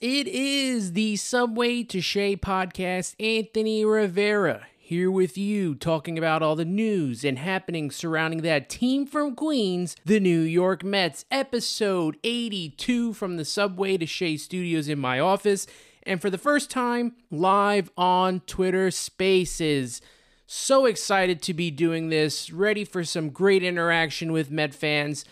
It is the Subway to Shea podcast. Anthony Rivera here with you, talking about all the news and happenings surrounding that team from Queens, the New York Mets, episode 82 from the Subway to Shea studios in my office. And for the first time, live on Twitter Spaces. So excited to be doing this, ready for some great interaction with Met fans.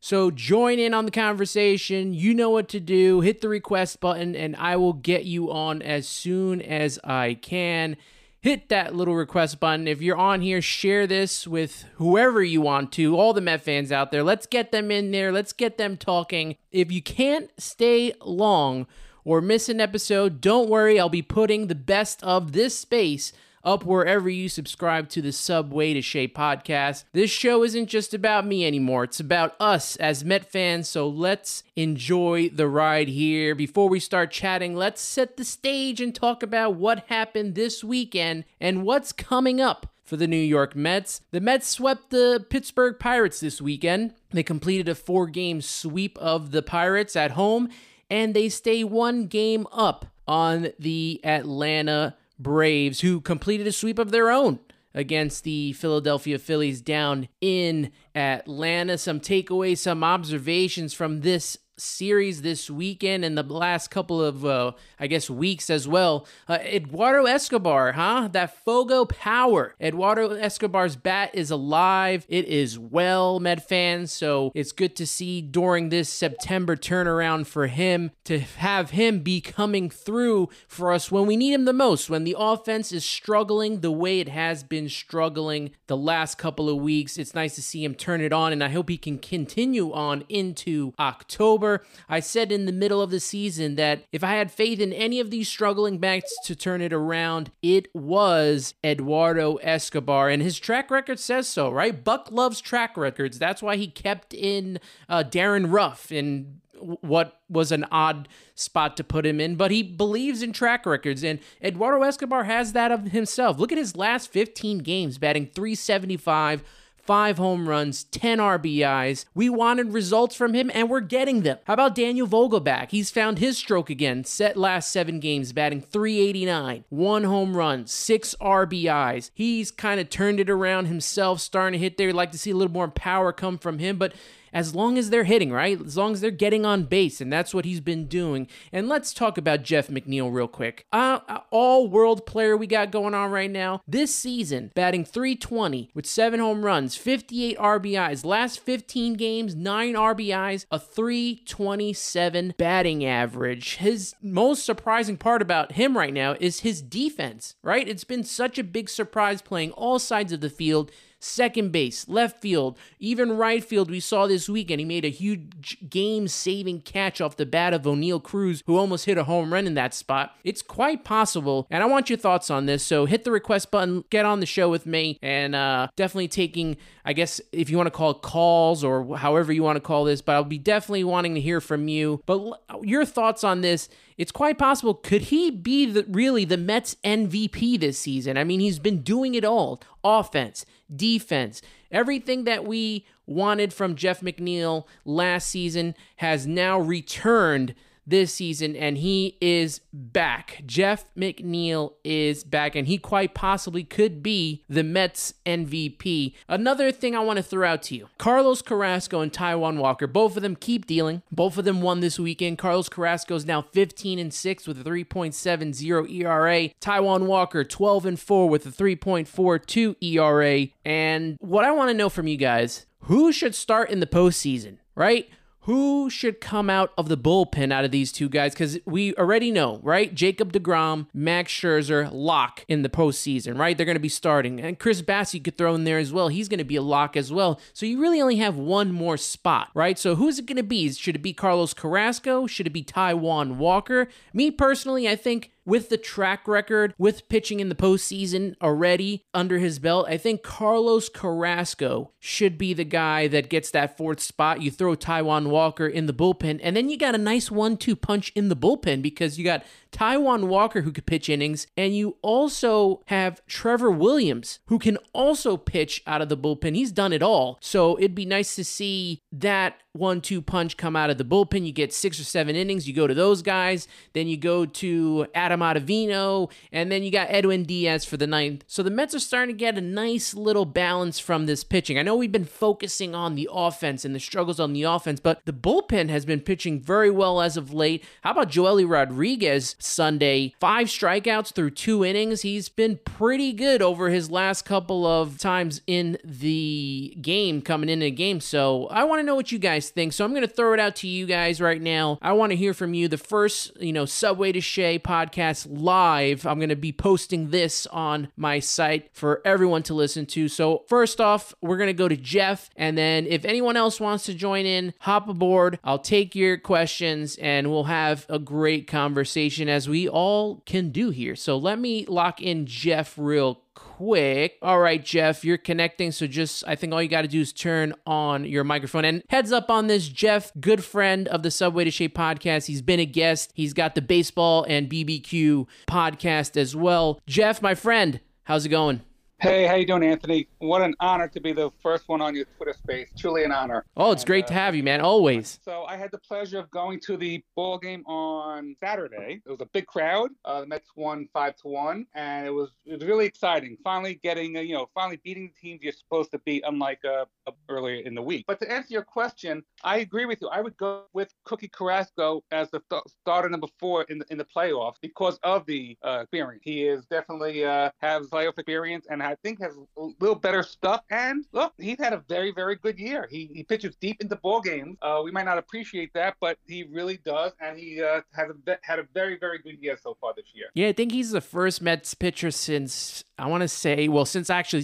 So join in on the conversation. You know what to do. Hit the request button, and I will get you on as soon as I can. Hit that little request button. If you're on here, share this with whoever you want to, all the Met fans out there. Let's get them in there. Let's get them talking. If you can't stay long or miss an episode, don't worry. I'll be putting the best of this space up wherever you subscribe to the Subway to Shea podcast. This show isn't just about me anymore, it's about us as Met fans, so let's enjoy the ride here. Before we start chatting, let's set the stage and talk about what happened this weekend and what's coming up for the New York Mets. The Mets swept the Pittsburgh Pirates this weekend. They completed a four game sweep of the Pirates at home, and they stay one game up on the Atlanta Braves, who completed a sweep of their own against the Philadelphia Phillies down in Atlanta. Some takeaways, some observations from this series this weekend and the last couple of, uh, I guess, weeks as well. Uh, Eduardo Escobar, huh? That Fogo power. Eduardo Escobar's bat is alive. It is well, Met fans. So it's good to see during this September turnaround for him to have him be coming through for us when we need him the most, when the offense is struggling the way it has been struggling the last couple of weeks. It's nice to see him turn it on, and I hope he can continue on into October. I said in the middle of the season that if I had faith in any of these struggling backs to turn it around, it was Eduardo Escobar. And his track record says so, right? Buck loves track records. That's why he kept in uh, Darin Ruf in what was an odd spot to put him in, but he believes in track records, and Eduardo Escobar has that of himself. Look at his last 15 games, batting 375 five home runs, 10 RBIs. We wanted results from him, and we're getting them. How about Daniel Vogelbach? He's found his stroke again, set last seven games, batting 389, one home run, six RBIs. He's kind of turned it around himself, starting to hit there. You'd like to see a little more power come from him, but as long as they're hitting, right? As long as they're getting on base, and that's what he's been doing. And let's talk about Jeff McNeil real quick. Uh, uh all world player we got going on right now. This season, batting 320 with seven home runs, 58 RBIs. Last 15 games, nine RBIs, a 327 batting average. His most surprising part about him right now is his defense, right? It's been such a big surprise playing all sides of the field second base, left field, even right field. We saw this weekend. He made a huge game saving catch off the bat of Oneil Cruz, who almost hit a home run in that spot. It's quite possible, and I want your thoughts on this. So hit the request button, get on the show with me, and uh, definitely taking, I guess, if you want to call it calls or however you want to call this, but I'll be definitely wanting to hear from you. But your thoughts on this it's quite possible. Could he be the, really the Mets MVP this season? I mean, he's been doing it all offense, defense, everything that we wanted from Jeff McNeil last season has now returned this season, and he is back. Jeff McNeil is back, and he quite possibly could be the Mets MVP. Another thing I want to throw out to you Carlos Carrasco and Taijuan Walker, both of them keep dealing. Both of them won this weekend. Carlos Carrasco is now 15 and 6 with a 3.70 ERA. Taijuan Walker 12 and 4 with a 3.42 ERA. And what I want to know from you guys who should start in the postseason, right? Who should come out of the bullpen out of these two guys? Because we already know, right? Jacob DeGrom, Max Scherzer, lock in the postseason, right? They're going to be starting. And Chris Bassitt, could throw in there as well. He's going to be a lock as well. So you really only have one more spot, right? So who's it going to be? Should it be Carlos Carrasco? Should it be Taijuan Walker? Me personally, I think with the track record, with pitching in the postseason already under his belt, I think Carlos Carrasco should be the guy that gets that fourth spot. You throw Taijuan Walker in the bullpen, and then you got a nice one two punch in the bullpen because you got Taijuan Walker who could pitch innings, and you also have Trevor Williams who can also pitch out of the bullpen. He's done it all. So it'd be nice to see that one two punch come out of the bullpen. You get six or seven innings, you go to those guys, then you go to Adam Ottavino, and then you got Edwin Diaz for the ninth. So the Mets are starting to get a nice little balance from this pitching. I know we've been focusing on the offense and the struggles on the offense, but the bullpen has been pitching very well as of late. How about Joely Rodriguez Sunday? Five strikeouts through two innings. He's been pretty good over his last couple of times in the game, coming into the game. So I want to know what you guys think. So I'm going to throw it out to you guys right now. I want to hear from you. The first, you know, Subway to Shea podcast live. I'm going to be posting this on my site for everyone to listen to. So first off, we're going to go to Jeff. And then if anyone else wants to join in, hop aboard. I'll take your questions and we'll have a great conversation as we all can do here. So let me lock in Jeff real quick. All right, Jeff, you're connecting. So just, I think all you got to do is turn on your microphone. And heads up on this, Jeff, good friend of the Subway to Shea podcast. He's been a guest. He's got the baseball and BBQ podcast as well. Jeff, my friend, how's it going? Hey, how you doing, Anthony? What an honor to be the first one on your Twitter space. Truly an honor. Oh, it's and, great uh, to have you, man. Always. So I had the pleasure of going to the ball game on Saturday. It was a big crowd. Uh, the Mets won five to one, and it was it was really exciting. Finally getting, uh, you know, finally beating the teams you're supposed to beat, unlike uh, earlier in the week. But to answer your question, I agree with you. I would go with Cookie Carrasco as the th- starter number four in the, in the playoffs because of the uh, experience. He is definitely uh, has playoff experience and I think has a little better stuff. And look, he's had a very, very good year. He, he pitches deep into ball games. Uh, we might not appreciate that, but he really does. And he uh, has a, had a very, very good year so far this year. Yeah, I think he's the first Mets pitcher since, I want to say, well, since actually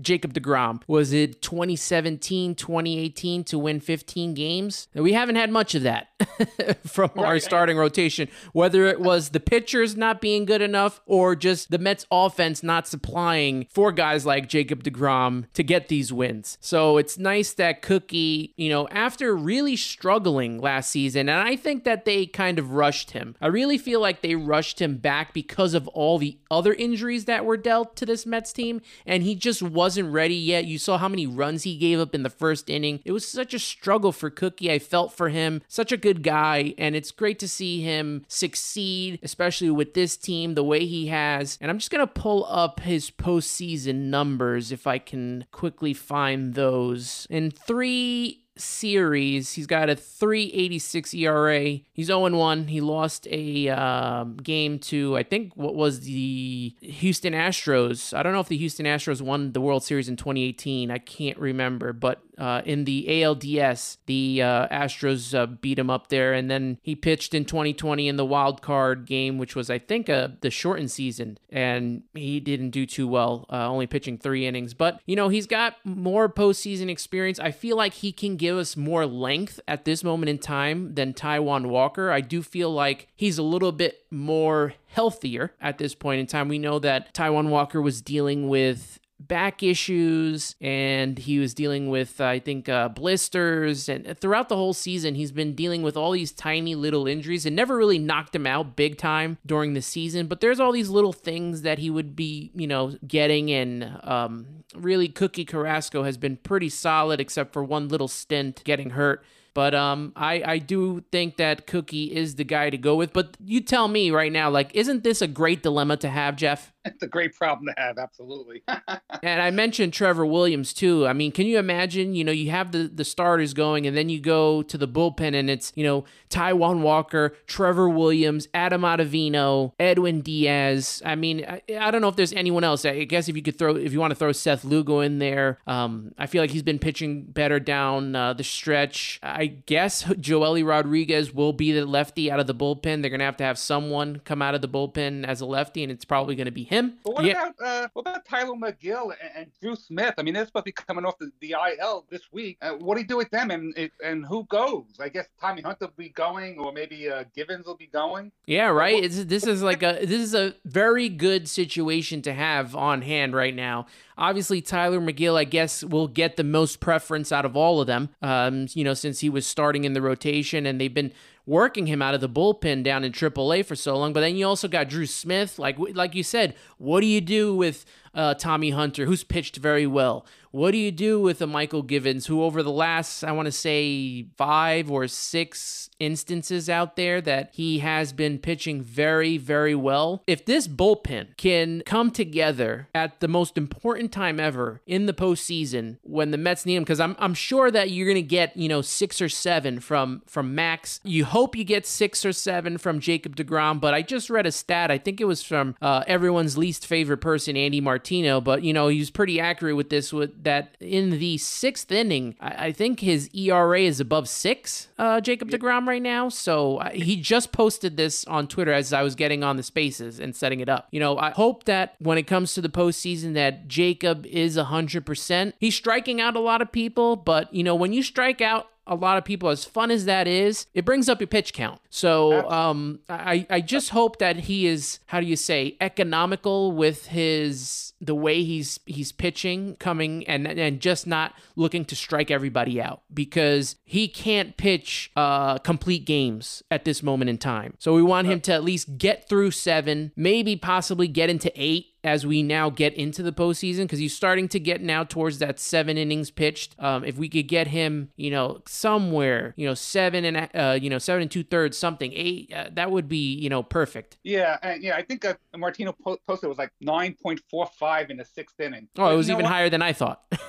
Jacob DeGrom. Was it 2017, 2018 to win 15 games? We haven't had much of that from right. our starting rotation, whether it was the pitchers not being good enough or just the Mets offense not supplying for guys like Jacob DeGrom to get these wins. So it's nice that Cookie, you know, after really struggling last season, and I think that they kind of rushed him. I really feel like they rushed him back because of all the other injuries that were dealt to this Mets team, and he just wasn't ready yet. You saw how many runs he gave up in the first inning. It was such a struggle for Cookie. I felt for him. Such a good guy, and it's great to see him succeed, especially with this team the way he has. And I'm just going to pull up his postseason season numbers if I can quickly find those. In three series. He's got a 386 ERA. He's 0 1. He lost a uh, game to, I think, what was the Houston Astros. I don't know if the Houston Astros won the World Series in 2018. I can't remember. But uh, in the ALDS, the uh, Astros uh, beat him up there. And then he pitched in 2020 in the wild card game, which was, I think, uh, the shortened season. And he didn't do too well, uh, only pitching three innings. But, you know, he's got more postseason experience. I feel like he can give us more length at this moment in time than Taijuan Walker. I do feel like he's a little bit more healthier at this point in time. We know that Taijuan Walker was dealing with back issues and he was dealing with, I think, uh, blisters. And throughout the whole season, he's been dealing with all these tiny little injuries and never really knocked him out big time during the season. But there's all these little things that he would be, you know, getting. And um, really, Cookie Carrasco has been pretty solid, except for one little stint getting hurt. But um, I I do think that Cookie is the guy to go with. But you tell me right now, like, isn't this a great dilemma to have, Jeff? it's a great problem to have, absolutely. and I mentioned Trevor Williams too. I mean, can you imagine? You know, you have the the starters going, and then you go to the bullpen, and it's you know Taijuan Walker, Trevor Williams, Adam Ottavino, Edwin Diaz. I mean, I, I, don't know if there's anyone else. I guess if you could throw, if you want to throw Seth Lugo in there, um, I feel like he's been pitching better down uh, the stretch. I guess Joely Rodriguez will be the lefty out of the bullpen. They're gonna have to have someone come out of the bullpen as a lefty, and it's probably to be him. But what yeah. about uh, what about Tylor Megill and, and, Drew Smith? I mean, they're supposed to be coming off the, the IL this week. Uh, what do you do with them, and and who goes? I guess Tommy Hunt will be going, or maybe uh, Givens will be going. Yeah, right. It's, this is like a this is a very good situation to have on hand right now. Obviously, Tylor Megill, I guess, will get the most preference out of all of them. Um, you know, since he was starting in the rotation, and they've been working him out of the bullpen down in AAA for so long. But then you also got Drew Smith. Like like you said, what do you do with uh, Tommy Hunter, who's pitched very well? What do you do with a Mychal Givens, who over the last, I want to say, five or six instances out there that he has been pitching very, very well? If this bullpen can come together at the most important time ever in the postseason when the Mets need him, because I'm, I'm sure that you're going to get, you know, six or seven from, from Max. You hope you get six or seven from Jacob DeGrom, but I just read a stat. I think it was from uh, everyone's least favorite person, Andy Martino, but, you know, he was pretty accurate with this with that in the sixth inning, I, I think his ERA is above six, uh, Jacob DeGrom right now. So uh, he just posted this on Twitter as I was getting on the spaces and setting it up. You know, I hope that when it comes to the postseason, that Jacob is a 100%. He's striking out a lot of people, but, you know, when you strike out a lot of people, as fun as that is, it brings up your pitch count. So um, I, I just hope that he is, how do you say, economical with his the way he's he's pitching, coming and and just not looking to strike everybody out because he can't pitch uh, complete games at this moment in time. So we want him to at least get through seven, maybe possibly get into eight as we now get into the postseason because he's starting to get now towards that seven innings pitched. Um, if we could get him, you know, somewhere, you know, seven and uh, you know, seven and two thirds, something eight, uh, that would be, you know, perfect. Yeah, and yeah, I think uh, Martino posted was like nine point four five in the sixth inning. Oh, it was even higher than I thought.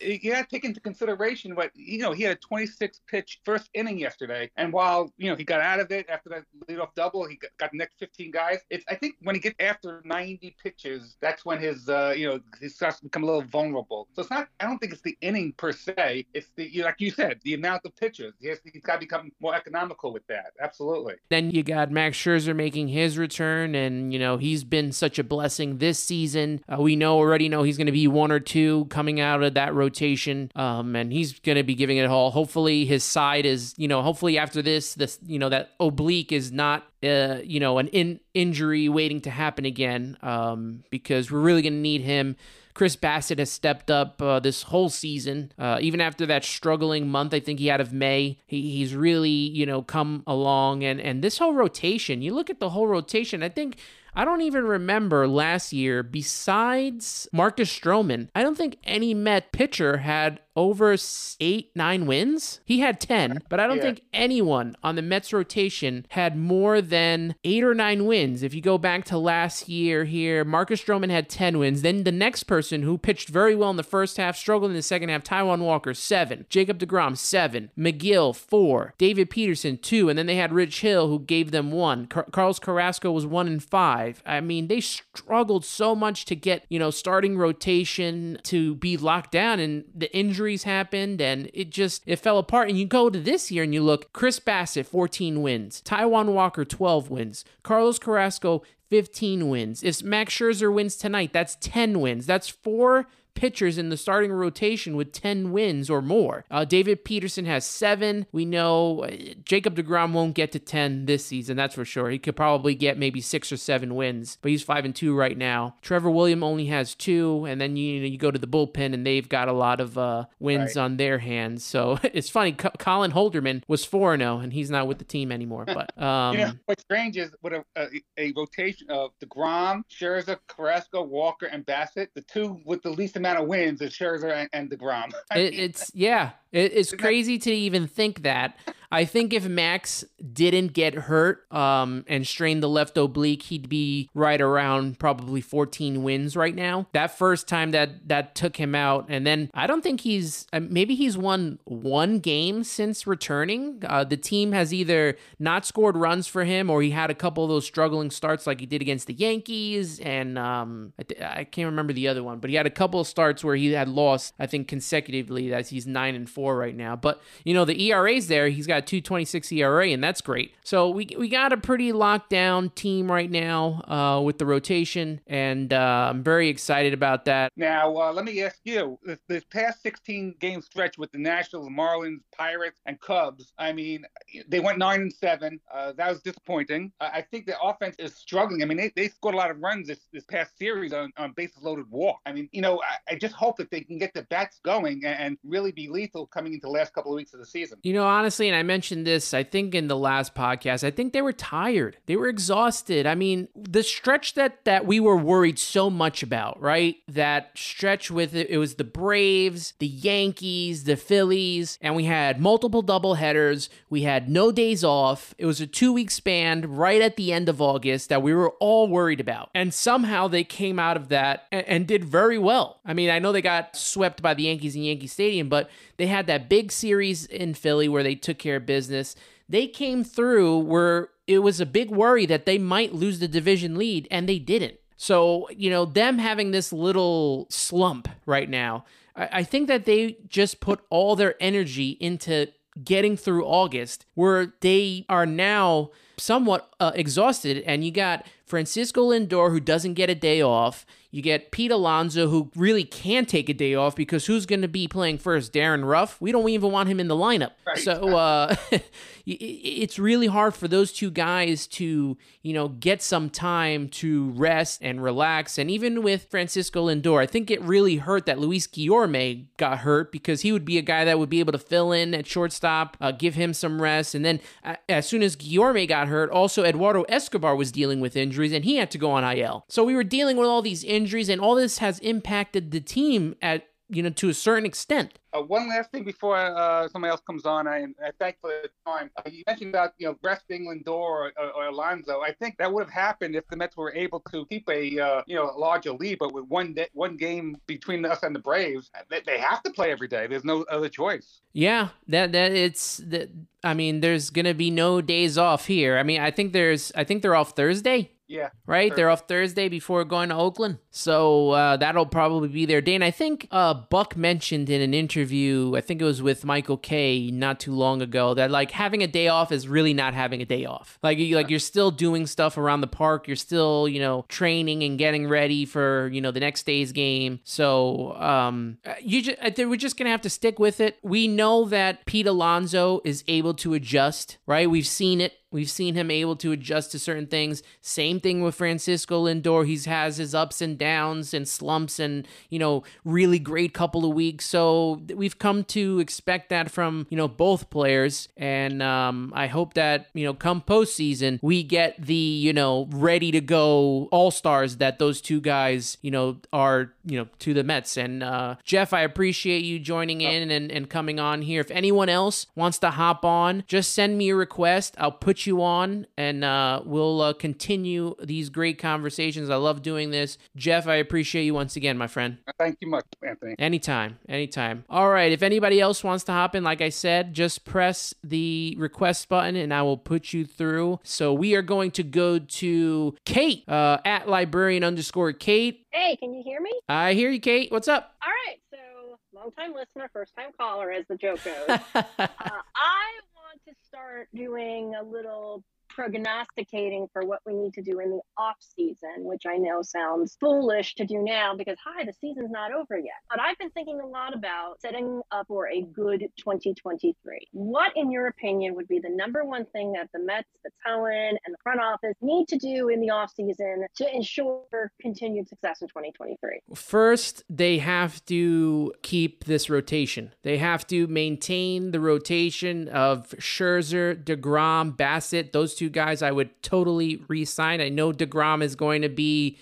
you got to take into consideration what you know. He had a 26 pitch first inning yesterday, and while you know he got out of it after that leadoff double, he got, got the next 15 guys. It's I think when he gets after 90 pitches, that's when his uh, you know he starts to become a little vulnerable. So it's not. I don't think it's the inning per se. It's the you know, like you said, the amount of pitches. He has, he's got to become more economical with that. Absolutely. Then you got Max Scherzer making his return, and you know he's been such a blessing this season. Uh, we know already know he's going to be one or two coming out of that rotation, um, and he's going to be giving it all. Hopefully, his side is, you know, hopefully after this, this, you know, that oblique is not, uh, you know, an in- injury waiting to happen again, um, because we're really going to need him. Chris Bassitt has stepped up uh, this whole season. Uh, even after that struggling month, I think he had of May, he, he's really you know come along. And and this whole rotation, you look at the whole rotation. I think I don't even remember last year, besides Marcus Stroman, I don't think any Met pitcher had over eight, nine wins. He had 10, but I don't yeah. think anyone on the Mets rotation had more than eight or nine wins. If you go back to last year here, Marcus Stroman had 10 wins. Then the next person who pitched very well in the first half, struggled in the second half, Taijuan Walker, seven. Jacob DeGrom, seven. Megill, four. David Peterson, two. And then they had Rich Hill, who gave them one. Car- Carlos Carrasco was one and five. I mean, they struggled so much to get, you know, starting rotation to be locked down, and the injury injuries happened and it just it fell apart. And you go to this year and you look Chris Bassitt, 14 wins, Taijuan Walker, 12 wins, Carlos Carrasco, 15 wins. If Max Scherzer wins tonight, that's 10 wins. That's four pitchers in the starting rotation with 10 wins or more. Uh, David Peterson has seven. We know uh, Jacob DeGrom won't get to 10 this season, that's for sure. He could probably get maybe six or seven wins, but he's five and two right now. Trevor William only has two, and then you, you go to the bullpen and they've got a lot of uh, wins right. on their hands. So it's funny. Co- Colin Holderman was 4 0, and he's not with the team anymore. But um, you know, what's strange is with a, a, a rotation of DeGrom, Scherzer, Carrasco, Walker, and Bassitt, the two with the least amount amount of wins is Scherzer and, and Degrom. it, it's yeah, it, it's craisy to even think that. I think if Max didn't get hurt um, and strain the left oblique, he'd be right around probably 14 wins right now. That first time that that took him out, and then I don't think he's maybe he's won one game since returning. Uh, the team has either not scored runs for him or he had a couple of those struggling starts like he did against the Yankees, and um, I, th- I can't remember the other one, but he had a couple of starts where he had lost, I think consecutively. That he's nine and four right now, but you know the ERA's there. He's got 2.26 ERA, and that's great. So we we got a pretty locked down team right now uh, with the rotation, and uh, I'm very excited about that. Now, uh, let me ask you: this, this past 16 game stretch with the Nationals, Marlins, Pirates, and Cubs. I mean, they went nine and seven. Uh, that was disappointing. I think the offense is struggling. I mean, they, they scored a lot of runs this, this past series on, on bases loaded walk. I mean, you know, I, I just hope that they can get the bats going and, and really be lethal coming into the last couple of weeks of the season. You know, honestly, and I mentioned this, I think in the last podcast, I think they were tired. They were exhausted. I mean, the stretch that that we were worried so much about, right? That stretch with it, it was the Braves, the Yankees, the Phillies, and we had multiple double headers. We had no days off. It was a two week span right at the end of August that we were all worried about. And somehow they came out of that and, and did very well. I mean, I know they got swept by the Yankees in Yankee Stadium, but they had that big series in Philly where they took care of business. They came through where it was a big worry that they might lose the division lead, and they didn't. So, you know, them having this little slump right now, I, I think that they just put all their energy into getting through August, where they are now somewhat uh, exhausted. And you got Francisco Lindor, who doesn't get a day off. You get Pete Alonso, who really can take a day off because who's going to be playing first? Darin Ruf? We don't even want him in the lineup. Right. So uh, it's really hard for those two guys to, you know, get some time to rest and relax. And even with Francisco Lindor, I think it really hurt that Luis Guillorme got hurt because he would be a guy that would be able to fill in at shortstop, uh, give him some rest. And then uh, as soon as Guillorme got hurt, also Eduardo Escobar was dealing with injuries and he had to go on IL. So we were dealing with all these injuries, and all this has impacted the team at you know, to a certain extent. Uh, one last thing before uh, somebody else comes on, I, I thank for the time. Uh, you mentioned about you know resting Lindor or, or, or, Alonso. I think that would have happened if the Mets were able to keep a uh, you know larger lead, but with one day, one game between us and the Braves, they, they have to play every day. There's no other choice. Yeah, that that it's that. I mean, there's gonna be no days off here. I mean, I think there's I think they're off Thursday. Yeah. Right? They're off Thursday before going to Oakland. So uh, that'll probably be there. day. And I think uh, Buck mentioned in an interview, I think it was with Michael Kay not too long ago, that like having a day off is really not having a day off. Like, you, like you're still doing stuff around the park. You're still, you know, training and getting ready for, you know, the next day's game. So um, uh, you just, we're just going to have to stick with it. We know that Pete Alonso is able to adjust, right? We've seen it We've seen him able to adjust to certain things. Same thing with Francisco Lindor. He has his ups and downs and slumps and, you know, really great couple of weeks. So we've come to expect that from, you know, both players. And um, I hope that, you know, come postseason, we get the, you know, ready to go all stars that those two guys, you know, are, you know, to the Mets. And uh, Jeff, I appreciate you joining in and, and coming on here. If anyone else wants to hop on, just send me a request. I'll put you on and uh, we'll uh, continue these great conversations. I love doing this. Jeff, I appreciate you once again, my friend. Thank you much, Anthony. Anytime, anytime. All right. If anybody else wants to hop in, like I said, just press the request button and I will put you through. So we are going to go to Kate uh, at librarian underscore Kate. Hey, can you hear me? I hear you, Kate. What's up? All right. So long time listener, first time caller, as the joke goes. uh, I want to start doing a little prognosticating for what we need to do in the off season, which I know sounds foolish to do now because hi, the season's not over yet. But I've been thinking a lot about setting up for a good 2023. What, in your opinion, would be the number one thing that the Mets, the talent, and the front office need to do in the off season to ensure continued success in 2023? First, they have to keep this rotation. They have to maintain the rotation of Scherzer, DeGrom, Bassitt, those two two guys I would totally re-sign. I know Degrom is going to be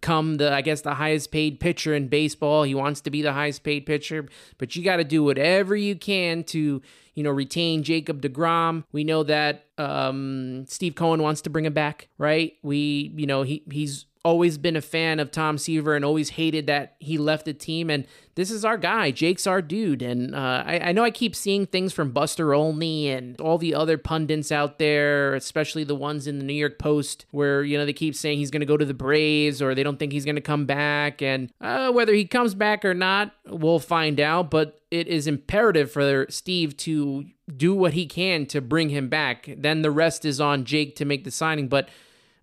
come the I guess the highest paid pitcher in baseball. He wants to be the highest paid pitcher, but you got to do whatever you can to you know retain Jacob Degrom. We know that um, Steve Cohen wants to bring him back, right? We you know he he's always been a fan of Tom Seaver and always hated that he left the team. And this is our guy. Jake's our dude. And uh, I, I, know I keep seeing things from Buster Olney and all the other pundits out there, especially the ones in the New York Post, where, you know, they keep saying he's going to go to the Braves or they don't think he's going to come back. And uh, whether he comes back or not, we'll find out. But it is imperative for Steve to do what he can to bring him back. Then the rest is on Jake to make the signing. But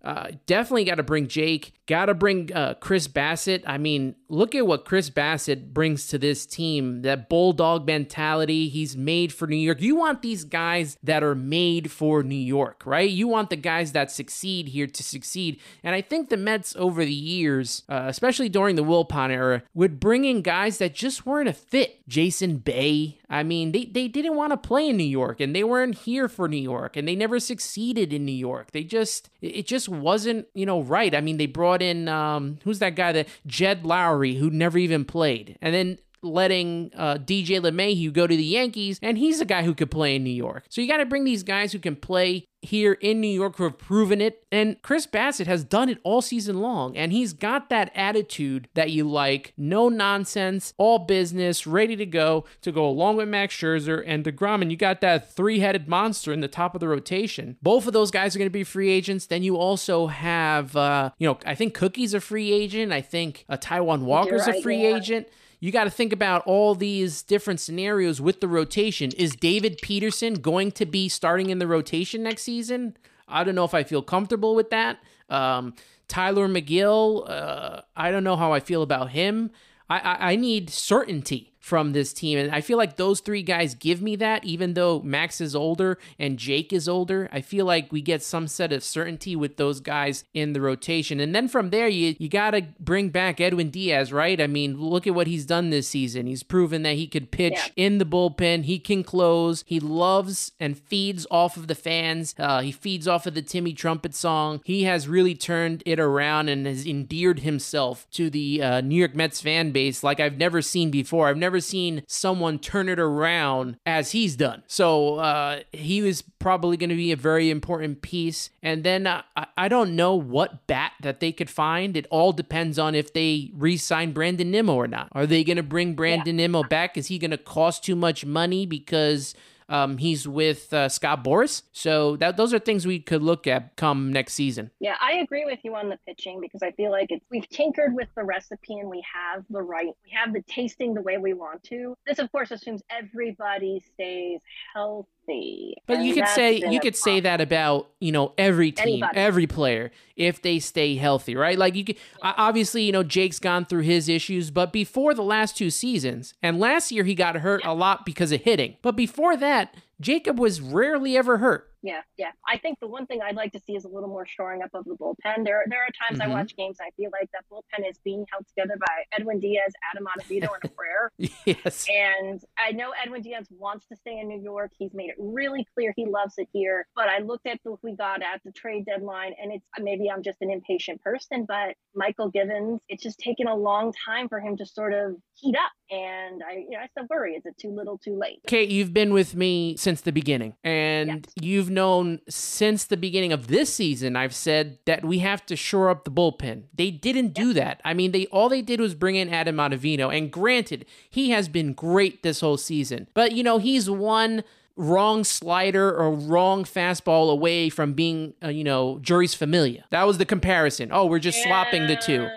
uh, definitely got to bring Jake. Got to bring uh, Chris Bassitt. I mean, look at what Chris Bassitt brings to this team. That bulldog mentality. He's made for New York. You want these guys that are made for New York, right? You want the guys that succeed here to succeed. And I think the Mets over the years, uh, especially during the Wilpon era, would bring in guys that just weren't a fit. Jason Bay. I mean, they, they didn't want to play in New York and they weren't here for New York and they never succeeded in New York. They just, it just wasn't, you know, right. I mean, they brought in, um, who's that guy that Jed Lowrie, who never even played. And then letting uh, DJ LeMahieu go to the Yankees, and he's a guy who could play in New York. So you got to bring these guys who can play here in New York who have proven it. And Chris Bassitt has done it all season long. And he's got that attitude that you like no nonsense, all business, ready to go to go along with Max Scherzer and DeGrom. And you got that three headed monster in the top of the rotation. Both of those guys are going to be free agents. Then you also have, uh, you know, I think Cookie's a free agent. I think uh, Taijuan Walker's right, a free yeah. agent you got to think about all these different scenarios with the rotation. Is David Peterson going to be starting in the rotation next season? I don't know if I feel comfortable with that. Um, Tylor Megill, uh, I don't know how I feel about him. I, I, I need certainty from this team. And I feel like those three guys give me that, even though Max is older and Jake is older. I feel like we get some set of certainty with those guys in the rotation. And then from there, you, you got to bring back Edwin Diaz, right? I mean, look at what he's done this season. He's proven that he could pitch yeah. in the bullpen, he can close, he loves and feeds off of the fans, uh, he feeds off of the Timmy Trumpet song. He has really turned it around and has endeared himself to the uh, New York Mets fan base like I've never seen before. I've never never seen someone turn it around as he's done. So uh, he was probably going to be a very important piece. And then uh, I don't know what bat that they could find. It all depends on if they re sign Brandon Nimmo or not. Are they going to bring Brandon yeah. Nimmo back? Is he going to cost too much money because um, he's with uh, Scott Boras. So that those are things we could look at come next season. Yeah, I agree with you on the pitching because I feel like we've tinkered with the recipe and we have the right, we have the tasting the way we want to. This, of course, assumes everybody stays healthy but and you could say you could say that about you know every team, Anybody. every player if they stay healthy, right? Like you could obviously you know Jake's gone through his issues, but before the last two seasons, and last year he got hurt yeah. a lot because of hitting, but before that Jacob was rarely ever hurt. Yeah, yeah. I think the one thing I'd like to see is a little more shoring up of the bullpen. There, there are times mm-hmm. I watch games I feel like that bullpen is being held together by Edwin Diaz, Adam Ottavino, and yes. And I know Edwin Diaz wants to stay in New York. He's made it really clear he loves it here. But I looked at what we got at the trade deadline, and it's maybe I'm just an impatient person, but Mychal Givens, it's just taken a long time for him to sort of heat up. And I, you know, I still worry: is it too little, too late? Kate, you've been with me since the beginning, and yes. you've known since the beginning of this season, I've said that we have to shore up the bullpen. They didn't do that. I mean, they all they did was bring in Adam Ottavino, and granted, he has been great this whole season. But you know, he's one wrong slider or wrong fastball away from being, uh, you know, Jeurys Familia. That was the comparison. Oh, we're just yeah. swapping the two.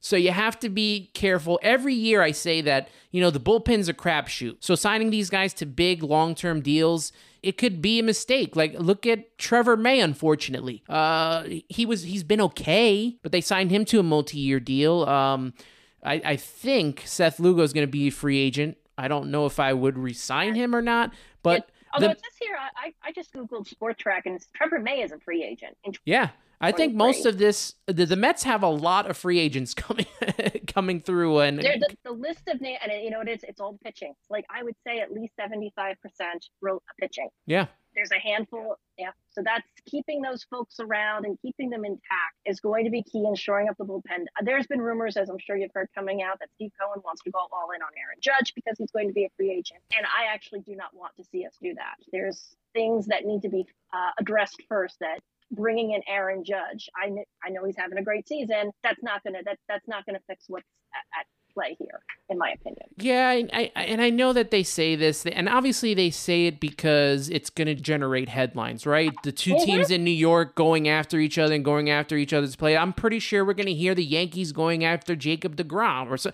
So you have to be careful. Every year I say that, you know, the bullpen's a crapshoot. So signing these guys to big long term deals, it could be a mistake. Like look at Trevor May, unfortunately. Uh he was he's been okay, but they signed him to a multi year deal. Um I, I think Seth Lugo is gonna be a free agent. I don't know if I would resign him or not, but Although the, it says here, I, I just googled Spotrac and Trevor May is a free agent. yeah, I think most of this, the, the, Mets have a lot of free agents coming coming through, and the, the, list of names, and you know, it is it's all pitching. Like I would say, at least seventy five percent wrote pitching. Yeah, There's a handful. Yeah. So that's keeping those folks around and keeping them intact is going to be key in shoring up the bullpen. There's been rumors, as I'm sure you've heard coming out, that Steve Cohen wants to go all in on Aaron Judge because he's going to be a free agent. And I actually do not want to see us do that. There's things that need to be uh, addressed first that bringing in Aaron Judge. I, kn- I know he's having a great season. That's not gonna that that's not gonna fix what's at, at play here, in my opinion. Yeah, I, I, and I know that they say this, and obviously they say it because it's going to generate headlines, right? The 2 Mhm. teams in New York going after each other and going after each other's play. I'm pretty sure we're going to hear the Yankees going after Jacob DeGrom or so.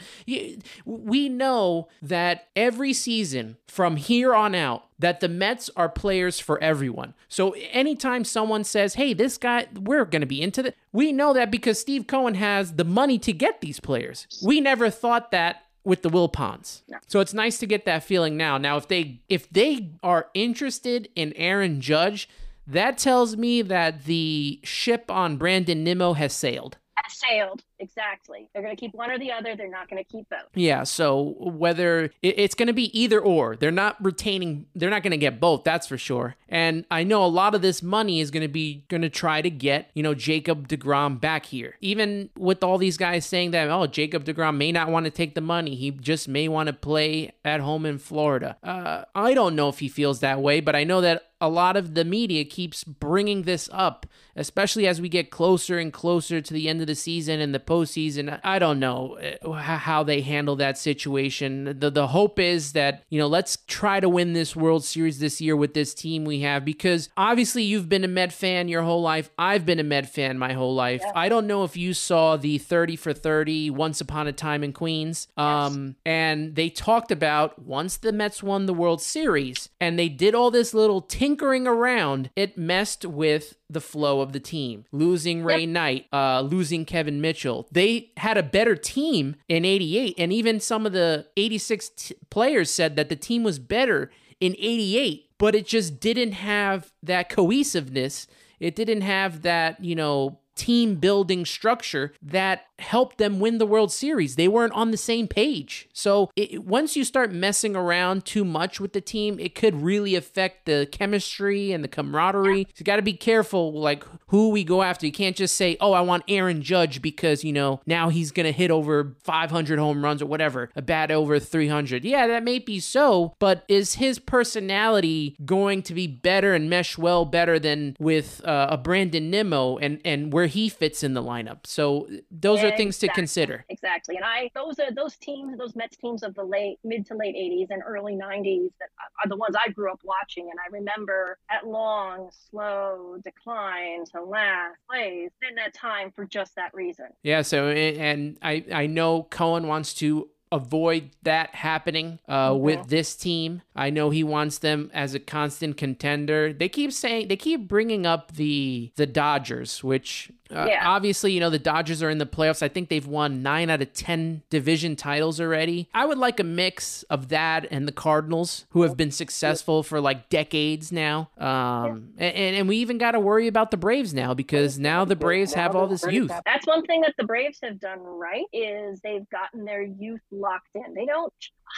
We know that every season from here on out, that the Mets are players for everyone. So anytime someone says, "Hey, this guy, we're going to be into it," we know that because Steve Cohen has the money to get these players. We never thought that with the Wilpons. No. So it's nice to get that feeling now. Now if they if they are interested in Aaron Judge, that tells me that the ship on Brandon Nimmo has sailed. Has sailed exactly. They're going to keep one or the other. They're not going to keep both. Yeah, so whether it's going to be either or, they're not retaining, they're not going to get both, that's for sure. And I know a lot of this money is going to be going to try to get, you know, Jacob DeGrom back here. Even with all these guys saying that, oh, Jacob DeGrom may not want to take the money, he just may want to play at home in Florida. Uh, I don't know if he feels that way, but I know that a lot of the media keeps bringing this up, especially as we get closer and closer to the end of the season and the postseason. I don't know uh, how they handle that situation. The the hope is that you know let's try to win this World Series this year with this team we have because obviously you've been a Met fan your whole life. I've been a Met fan my whole life. Yeah. I don't know if you saw the 30 for 30 Once Upon a Time in Queens. Um, and they talked about once the Mets won the World Series and they did all this little tinkering around, it messed with the flow of the team. Losing Ray Knight, uh, losing Kevin Mitchell. They had a better team in 88, and even some of the 86 t- players said that the team was better in 88, but it just didn't have that cohesiveness. It didn't have that, you know, team building structure that helped them win the World Series. They weren't on the same page. So it, once you start messing around too much with the team, it could really affect the chemistry and the camaraderie. So you got to be careful, like who we go after. You can't just say, "Oh, I want Aaron Judge because you know now he's gonna hit over 500 home runs or whatever, a bat over 300." Yeah, that may be so, but is his personality going to be better and mesh well better than with uh, a Brandon Nimmo and and where he fits in the lineup? So those are things to consider. Exactly. And I those are those teams, those Mets teams of the late mid to late 80s and early 90s that are the ones I grew up watching. And I remember at long, slow decline to last plays in that time for just that reason. Yeah, so and I I know Cohen wants to avoid that happening uh, Mhm. with this team. I know he wants them as a constant contender. They keep saying they keep bringing up the the Dodgers, which uh, Yeah. obviously you know the Dodgers are in the playoffs. I think they've won nine out of ten division titles already. I would like a mix of that and the Cardinals, who have been successful for like decades now. Um, and and we even got to worry about the Braves now because now the Braves have all this youth. That's one thing that the Braves have done right is they've gotten their youth locked in. They don't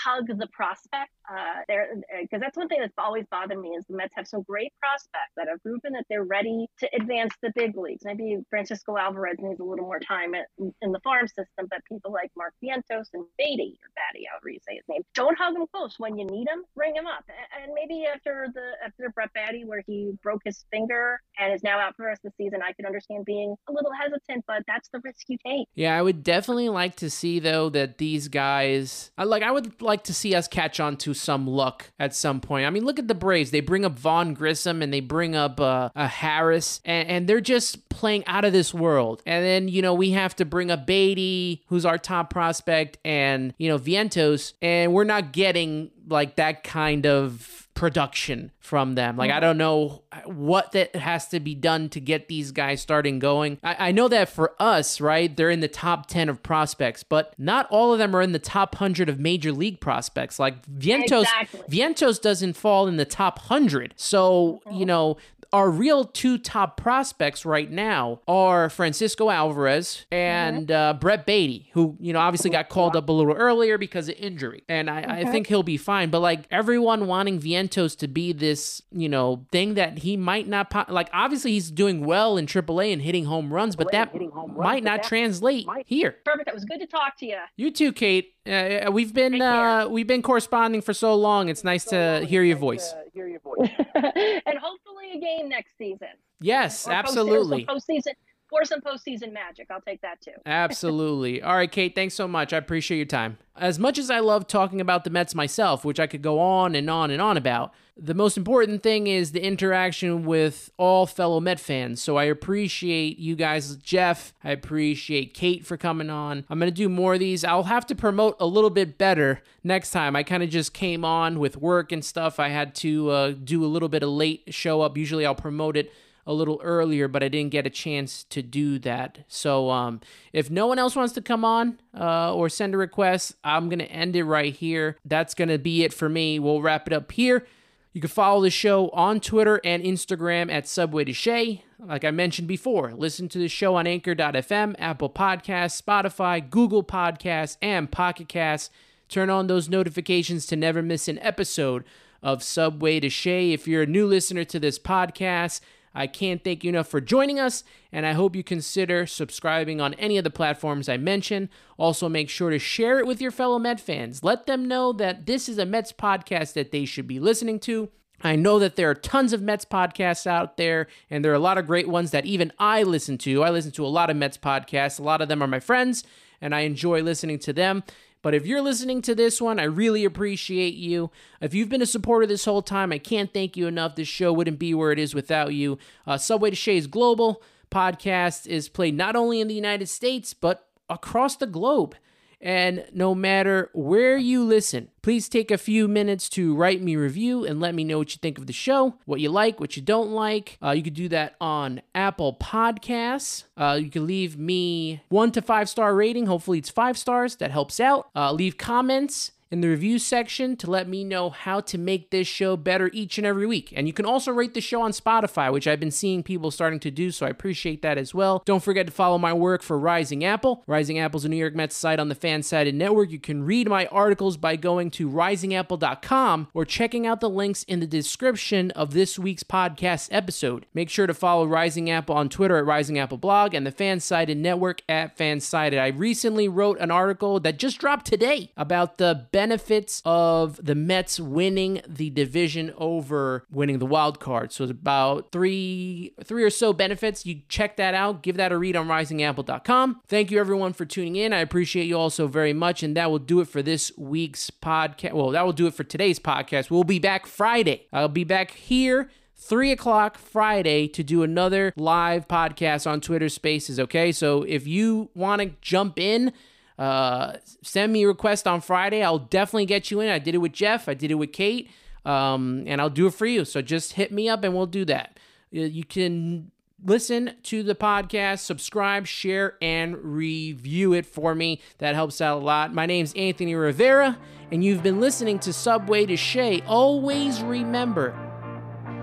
hug the prospect. Uh, they're because that's one thing that's always bothered me is the Mets have some great prospects that have proven that they're ready to advance the big leagues. Maybe Francisco Alvarez needs a little more time at, in the farm system, but people like Mark Vientos and Beatty or Batty, however you say his name, don't hug him close. When you need him, bring him up. And maybe after the after Brett Baty, where he broke his finger and is now out for the rest of the season, I could understand being a little hesitant, but that's the risk you take. Yeah, I would definitely like to see though that these guys, I like, I would like to see us catch on to some luck at some point. I mean, look at the Braves; they bring up Vaughn Grissom and they bring up uh, a Harris, and, and they're just playing out of this world. And then you know we have to bring up Beatty, who's our top prospect, and you know Vientos, and we're not getting like that kind of production from them. Like, I mm-hmm. don't know what that has to be done to get these guys starting going. I, I know that for us, right, they're in the top 10 of prospects, but not all of them are in the top 100 of major league prospects. Like, Vientos, Exactly. Vientos doesn't fall in the top 100. So, you uh-huh. know, our real two top prospects right now are Francisco Alvarez and Mm-hmm. uh, Brett Beatty, who you know obviously got called up a little earlier because of injury, and I, I think he'll be fine. But like everyone wanting Vientos to be this you know thing that he might not po- like. Obviously, he's doing well in AAA and hitting home runs, but that might not translate here. Perfect. That was good to talk to you. You too, Kate. Uh, we've been uh, we've been corresponding for so long. It's nice to hear your voice. Hear your voice, and hopefully a game next season. Yes, Or absolutely. Or some postseason, or some postseason magic. I'll take that too. Absolutely. All right, Kate, thanks so much. I appreciate your time. As much as I love talking about the Mets myself, which I could go on and on and on about, the most important thing is the interaction with all fellow Met fans. So I appreciate you guys, Jeff. I appreciate Kate for coming on. I'm going to do more of these. I'll have to promote a little bit better next time. I kind of just came on with work and stuff. I had to uh, do a little bit of late show up. Usually I'll promote it a little earlier, but I didn't get a chance to do that. So um, if no one else wants to come on uh, or send a request, I'm going to end it right here. That's going to be it for me. We'll wrap it up here. You can follow the show on Twitter and Instagram at Subway to Shea. Like I mentioned before, listen to the show on Anchor.fm, Apple Podcasts, Spotify, Google Podcasts, and Pocket Casts. Turn on those notifications to never miss an episode of Subway to Shea. If you're a new listener to this podcast, I can't thank you enough for joining us, and I hope you consider subscribing on any of the platforms I mentioned. Also, make sure to share it with your fellow Met fans. Let them know that this is a Mets podcast that they should be listening to. I know that there are tons of Mets podcasts out there, and there are a lot of great ones that even I listen to. I listen to a lot of Mets podcasts. A lot of them are my friends, and I enjoy listening to them. But if you're listening to this one, I really appreciate you. If you've been a supporter this whole time, I can't thank you enough. This show wouldn't be where it is without you. Uh, Subway to Shea's Global podcast is played not only in the United States, but across the globe. And no matter where you listen, please take a few minutes to write me review and let me know what you think of the show, what you like, what you don't like. Uh, you could do that on Apple Podcasts. Uh, you can leave me one to five star rating. Hopefully, it's five stars. That helps out. Uh, leave comments in the review section to let me know how to make this show better each and every week. And you can also rate the show on Spotify, which I've been seeing people starting to do, so I appreciate that as well. Don't forget to follow my work for Rising Apple. Rising Apple's a New York Mets site on the Fansided Network. You can read my articles by going to risingapple.com or checking out the links in the description of this week's podcast episode. Make sure to follow Rising Apple on Twitter at Rising Apple Blog and the Fansided Network at Fansided. I recently wrote an article that just dropped today about the benefits of the Mets winning the division over winning the wild card. So it's about three three or so benefits. You check that out, give that a read on risingapple.com. Thank you everyone for tuning in. I appreciate you all so very much. And that will do it for this week's podcast. Well, that will do it for today's podcast. We'll be back Friday. I'll be back here. 3 o'clock Friday to do another live podcast on Twitter Spaces, okay? So if you want to jump in, uh, send me a request on Friday. I'll definitely get you in. I did it with Jeff. I did it with Kate. Um, and I'll do it for you. So just hit me up and we'll do that. You can listen to the podcast, subscribe, share, and review it for me. That helps out a lot. My name's Anthony Rivera, and you've been listening to Subway to Shea. Always remember,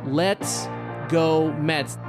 let's go Mets.